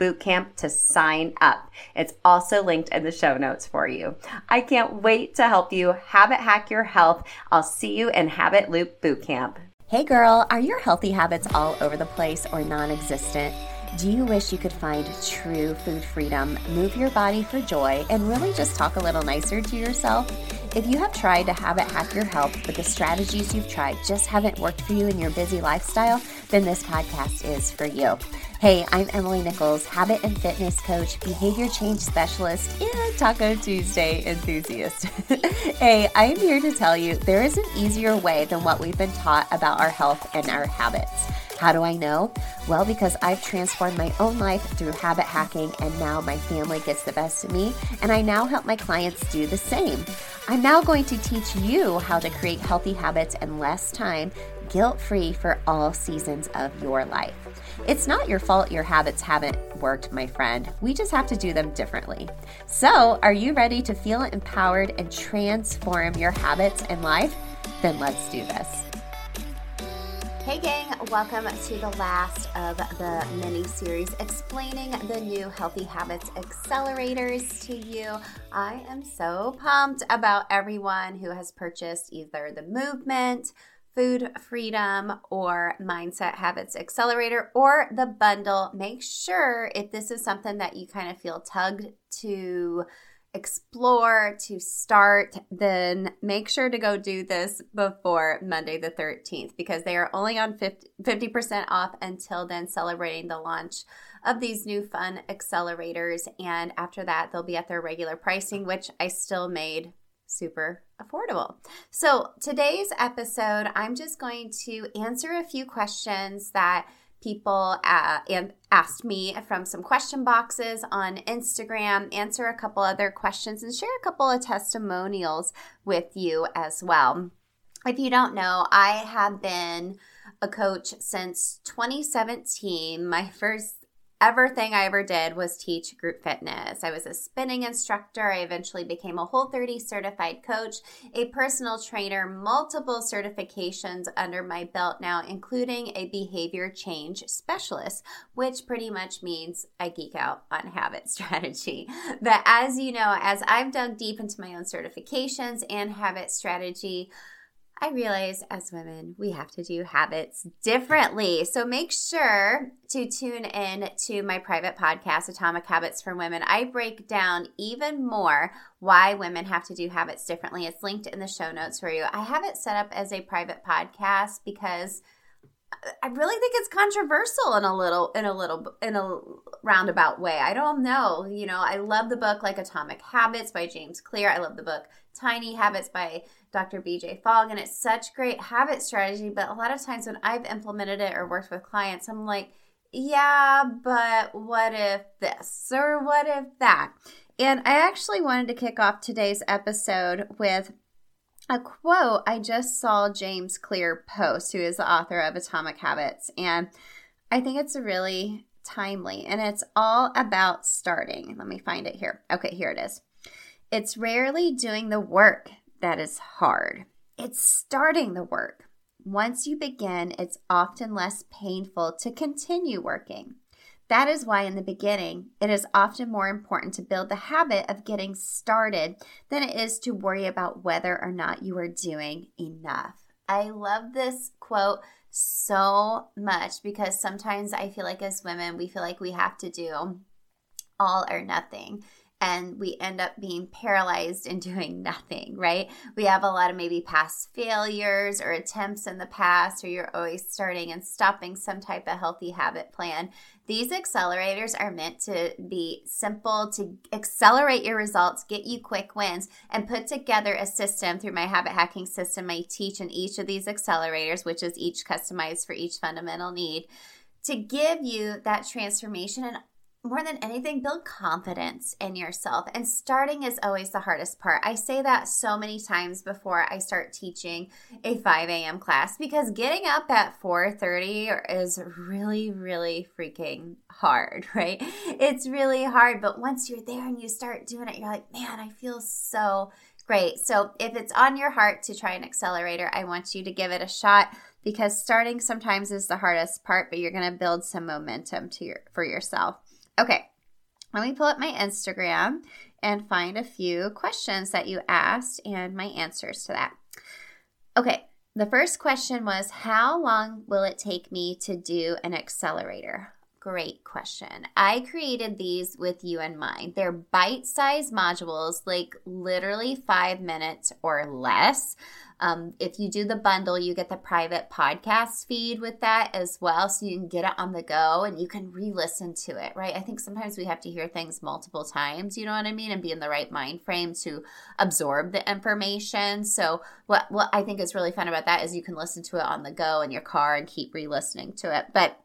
bootcamp to sign up. It's also linked in the show notes for you. I can't wait to help you habit hack your health. I'll see you in Habit Loop Bootcamp. Hey girl, are your healthy habits all over the place or non existent? Do you wish you could find true food freedom, move your body for joy, and really just talk a little nicer to yourself? If you have tried to habit hack your health, but the strategies you've tried just haven't worked for you in your busy lifestyle, then this podcast is for you. Hey, I'm Emily Nichols, habit and fitness coach, behavior change specialist, and Taco Tuesday enthusiast. hey, I'm here to tell you there is an easier way than what we've been taught about our health and our habits. How do I know? Well, because I've transformed my own life through habit hacking, and now my family gets the best of me, and I now help my clients do the same. I'm now going to teach you how to create healthy habits in less time, guilt free for all seasons of your life. It's not your fault your habits haven't worked, my friend. We just have to do them differently. So, are you ready to feel empowered and transform your habits and life? Then let's do this. Hey, gang, welcome to the last of the mini series explaining the new Healthy Habits Accelerators to you. I am so pumped about everyone who has purchased either the movement, Food Freedom or Mindset Habits Accelerator or the bundle. Make sure if this is something that you kind of feel tugged to explore, to start, then make sure to go do this before Monday the 13th because they are only on 50, percent off until then, celebrating the launch of these new fun accelerators. And after that, they'll be at their regular pricing, which I still made super affordable. So, today's episode, I'm just going to answer a few questions that people uh, asked me from some question boxes on Instagram, answer a couple other questions, and share a couple of testimonials with you as well. If you don't know, I have been a coach since 2017. My first ever thing I ever did was teach group fitness. I was a spinning instructor. I eventually became a Whole 30 certified coach, a personal trainer, multiple certifications under my belt now, including a behavior change specialist, which pretty much means I geek out on habit strategy. But as you know, as I've dug deep into my own certifications and habit strategy, I realize as women, we have to do habits differently. So make sure to tune in to my private podcast, Atomic Habits for Women. I break down even more why women have to do habits differently. It's linked in the show notes for you. I have it set up as a private podcast because I really think it's controversial in a little in a little in a roundabout way. I don't know. You know, I love the book like Atomic Habits by James Clear. I love the book Tiny Habits by Dr. BJ Fogg, and it's such great habit strategy. But a lot of times when I've implemented it or worked with clients, I'm like, yeah, but what if this or what if that? And I actually wanted to kick off today's episode with a quote I just saw James Clear post, who is the author of Atomic Habits, and I think it's really timely and it's all about starting. Let me find it here. Okay, here it is. It's rarely doing the work that is hard, it's starting the work. Once you begin, it's often less painful to continue working. That is why, in the beginning, it is often more important to build the habit of getting started than it is to worry about whether or not you are doing enough. I love this quote so much because sometimes I feel like as women, we feel like we have to do all or nothing and we end up being paralyzed and doing nothing, right? We have a lot of maybe past failures or attempts in the past, or you're always starting and stopping some type of healthy habit plan. These accelerators are meant to be simple, to accelerate your results, get you quick wins, and put together a system through my habit hacking system I teach in each of these accelerators, which is each customized for each fundamental need to give you that transformation and more than anything, build confidence in yourself. And starting is always the hardest part. I say that so many times before I start teaching a 5 a.m. class because getting up at 4:30 is really, really freaking hard, right? It's really hard. But once you're there and you start doing it, you're like, man, I feel so great. So if it's on your heart to try an accelerator, I want you to give it a shot because starting sometimes is the hardest part, but you're going to build some momentum to your for yourself. Okay, let me pull up my Instagram and find a few questions that you asked and my answers to that. Okay, the first question was How long will it take me to do an accelerator? Great question. I created these with you in mind. They're bite sized modules, like literally five minutes or less. Um, if you do the bundle, you get the private podcast feed with that as well. So you can get it on the go and you can re listen to it, right? I think sometimes we have to hear things multiple times, you know what I mean? And be in the right mind frame to absorb the information. So, what, what I think is really fun about that is you can listen to it on the go in your car and keep re listening to it. But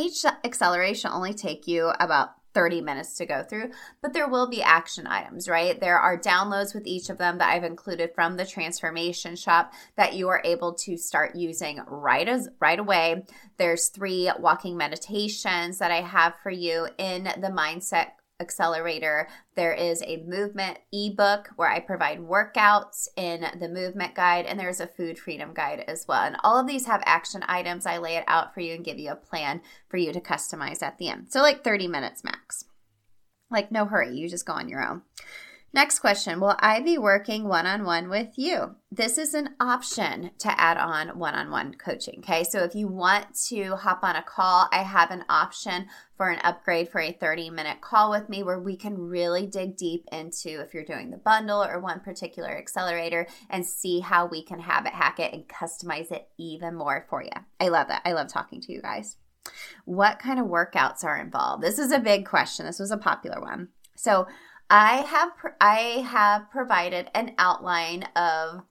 each acceleration only take you about 30 minutes to go through, but there will be action items, right? There are downloads with each of them that I've included from the transformation shop that you are able to start using right as right away. There's three walking meditations that I have for you in the mindset accelerator. There is a movement ebook where I provide workouts in the movement guide, and there's a food freedom guide as well. And all of these have action items. I lay it out for you and give you a plan for you to customize at the end. So, like 30 minutes max. Like, no hurry, you just go on your own. Next question Will I be working one on one with you? This is an option to add on one on one coaching. Okay. So if you want to hop on a call, I have an option for an upgrade for a 30 minute call with me where we can really dig deep into if you're doing the bundle or one particular accelerator and see how we can habit hack it and customize it even more for you. I love that. I love talking to you guys. What kind of workouts are involved? This is a big question. This was a popular one. So I have I have provided an outline of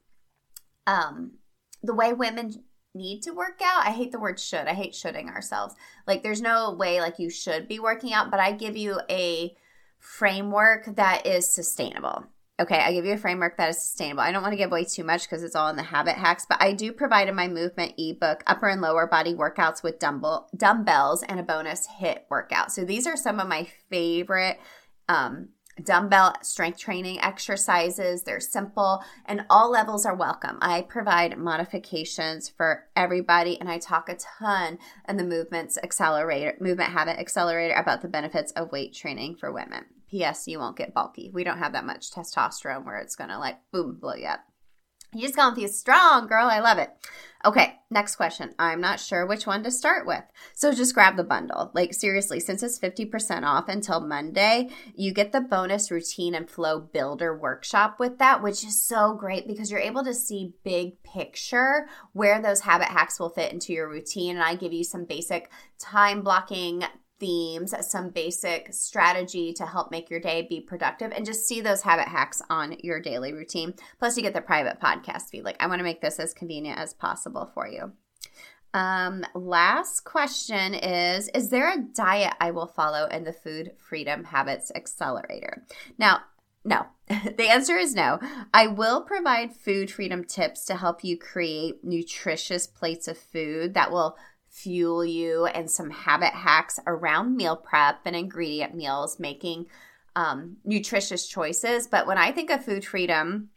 um, the way women need to work out. I hate the word should. I hate shoulding ourselves. Like there's no way like you should be working out, but I give you a framework that is sustainable. Okay, I give you a framework that is sustainable. I don't want to give away too much because it's all in the habit hacks, but I do provide in my movement ebook upper and lower body workouts with dumbbell dumbbells and a bonus HIIT workout. So these are some of my favorite um, dumbbell strength training exercises. They're simple and all levels are welcome. I provide modifications for everybody and I talk a ton in the movements accelerator, movement habit accelerator about the benefits of weight training for women. P.S. You won't get bulky. We don't have that much testosterone where it's going to like boom, blow you up. You just gonna feel strong, girl. I love it. Okay, next question. I'm not sure which one to start with. So just grab the bundle. Like, seriously, since it's 50% off until Monday, you get the bonus routine and flow builder workshop with that, which is so great because you're able to see big picture where those habit hacks will fit into your routine. And I give you some basic time blocking themes, some basic strategy to help make your day be productive, and just see those habit hacks on your daily routine. Plus, you get the private podcast feed. Like, I want to make this as convenient as possible for you. Um, last question is Is there a diet I will follow in the Food Freedom Habits Accelerator? Now, No. the answer is no. I will provide food freedom tips to help you create nutritious plates of food that will fuel you and some habit hacks around meal prep and ingredient meals, making um, nutritious choices. But when I think of food freedom,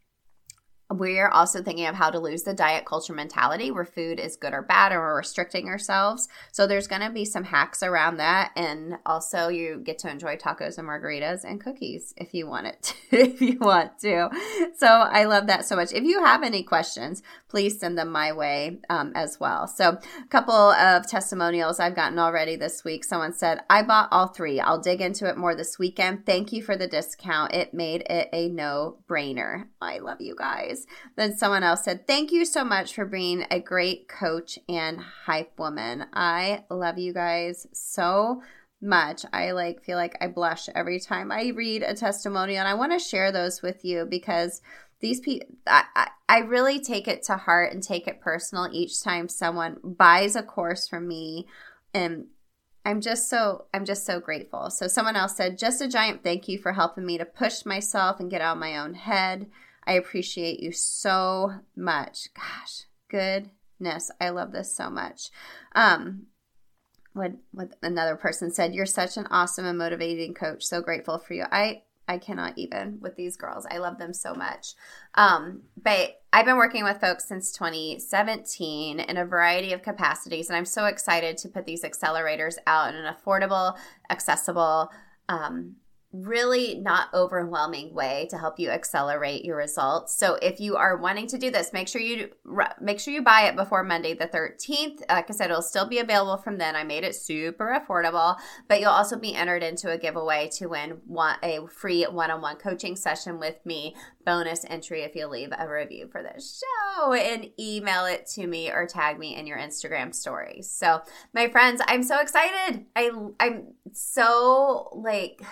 we're also thinking of how to lose the diet culture mentality where food is good or bad or we're restricting ourselves. So there's going to be some hacks around that. And also you get to enjoy tacos and margaritas and cookies if you want it, to, if you want to. So I love that so much. If you have any questions, please send them my way um, as well. So a couple of testimonials I've gotten already this week. Someone said, I bought all three. I'll dig into it more this weekend. Thank you for the discount. It made it a no brainer. I love you guys. Then someone else said, Thank you so much for being a great coach and hype woman. I love you guys so much. I like feel like I blush every time I read a testimonial and I want to share those with you because these people I, I, I really take it to heart and take it personal each time someone buys a course from me and I'm just so I'm just so grateful. So someone else said just a giant thank you for helping me to push myself and get out of my own head. I appreciate you so much. Gosh, goodness. I love this so much. Um, what what another person said, you're such an awesome and motivating coach. So grateful for you. I I cannot even with these girls. I love them so much. Um, but I've been working with folks since 2017 in a variety of capacities, and I'm so excited to put these accelerators out in an affordable, accessible, um, really not overwhelming way to help you accelerate your results. So if you are wanting to do this, make sure you make sure you buy it before Monday the 13th. Like I said, it'll still be available from then. I made it super affordable, but you'll also be entered into a giveaway to win one, a free one-on-one coaching session with me. Bonus entry if you leave a review for this show and email it to me or tag me in your Instagram stories. So, my friends, I'm so excited. I I'm so like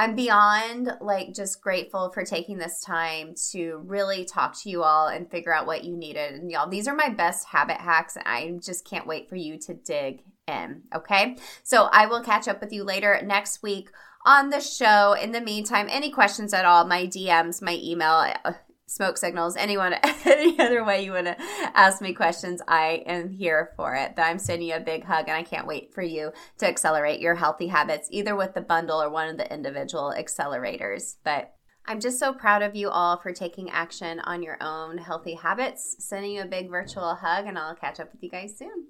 I'm beyond like just grateful for taking this time to really talk to you all and figure out what you needed. And y'all, these are my best habit hacks, and I just can't wait for you to dig in. Okay. So I will catch up with you later next week on the show. In the meantime, any questions at all, my DMs, my email, uh, smoke signals, anyone, any other way you want to ask me questions, I am here for it. But I'm sending you a big hug and I can't wait for you to accelerate your healthy habits, either with the bundle or one of the individual accelerators. But I'm just so proud of you all for taking action on your own healthy habits. Sending you a big virtual hug, and I'll catch up with you guys soon.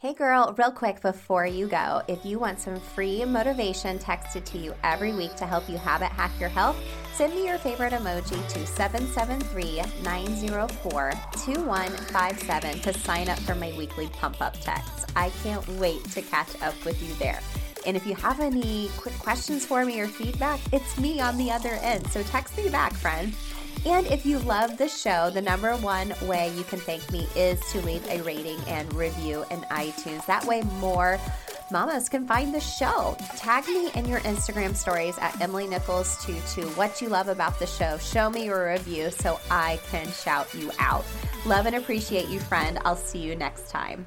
Hey girl, real quick before you go, if you want some free motivation texted to you every week to help you habit hack your health, send me your favorite emoji to 773 904 2157 to sign up for my weekly pump up text. I can't wait to catch up with you there. And if you have any quick questions for me or feedback, it's me on the other end. So text me back, friend. And if you love the show, the number one way you can thank me is to leave a rating and review in iTunes. That way, more mamas can find the show. Tag me in your Instagram stories at Emily Nichols Tutu what you love about the show. Show me your review so I can shout you out. Love and appreciate you, friend. I'll see you next time.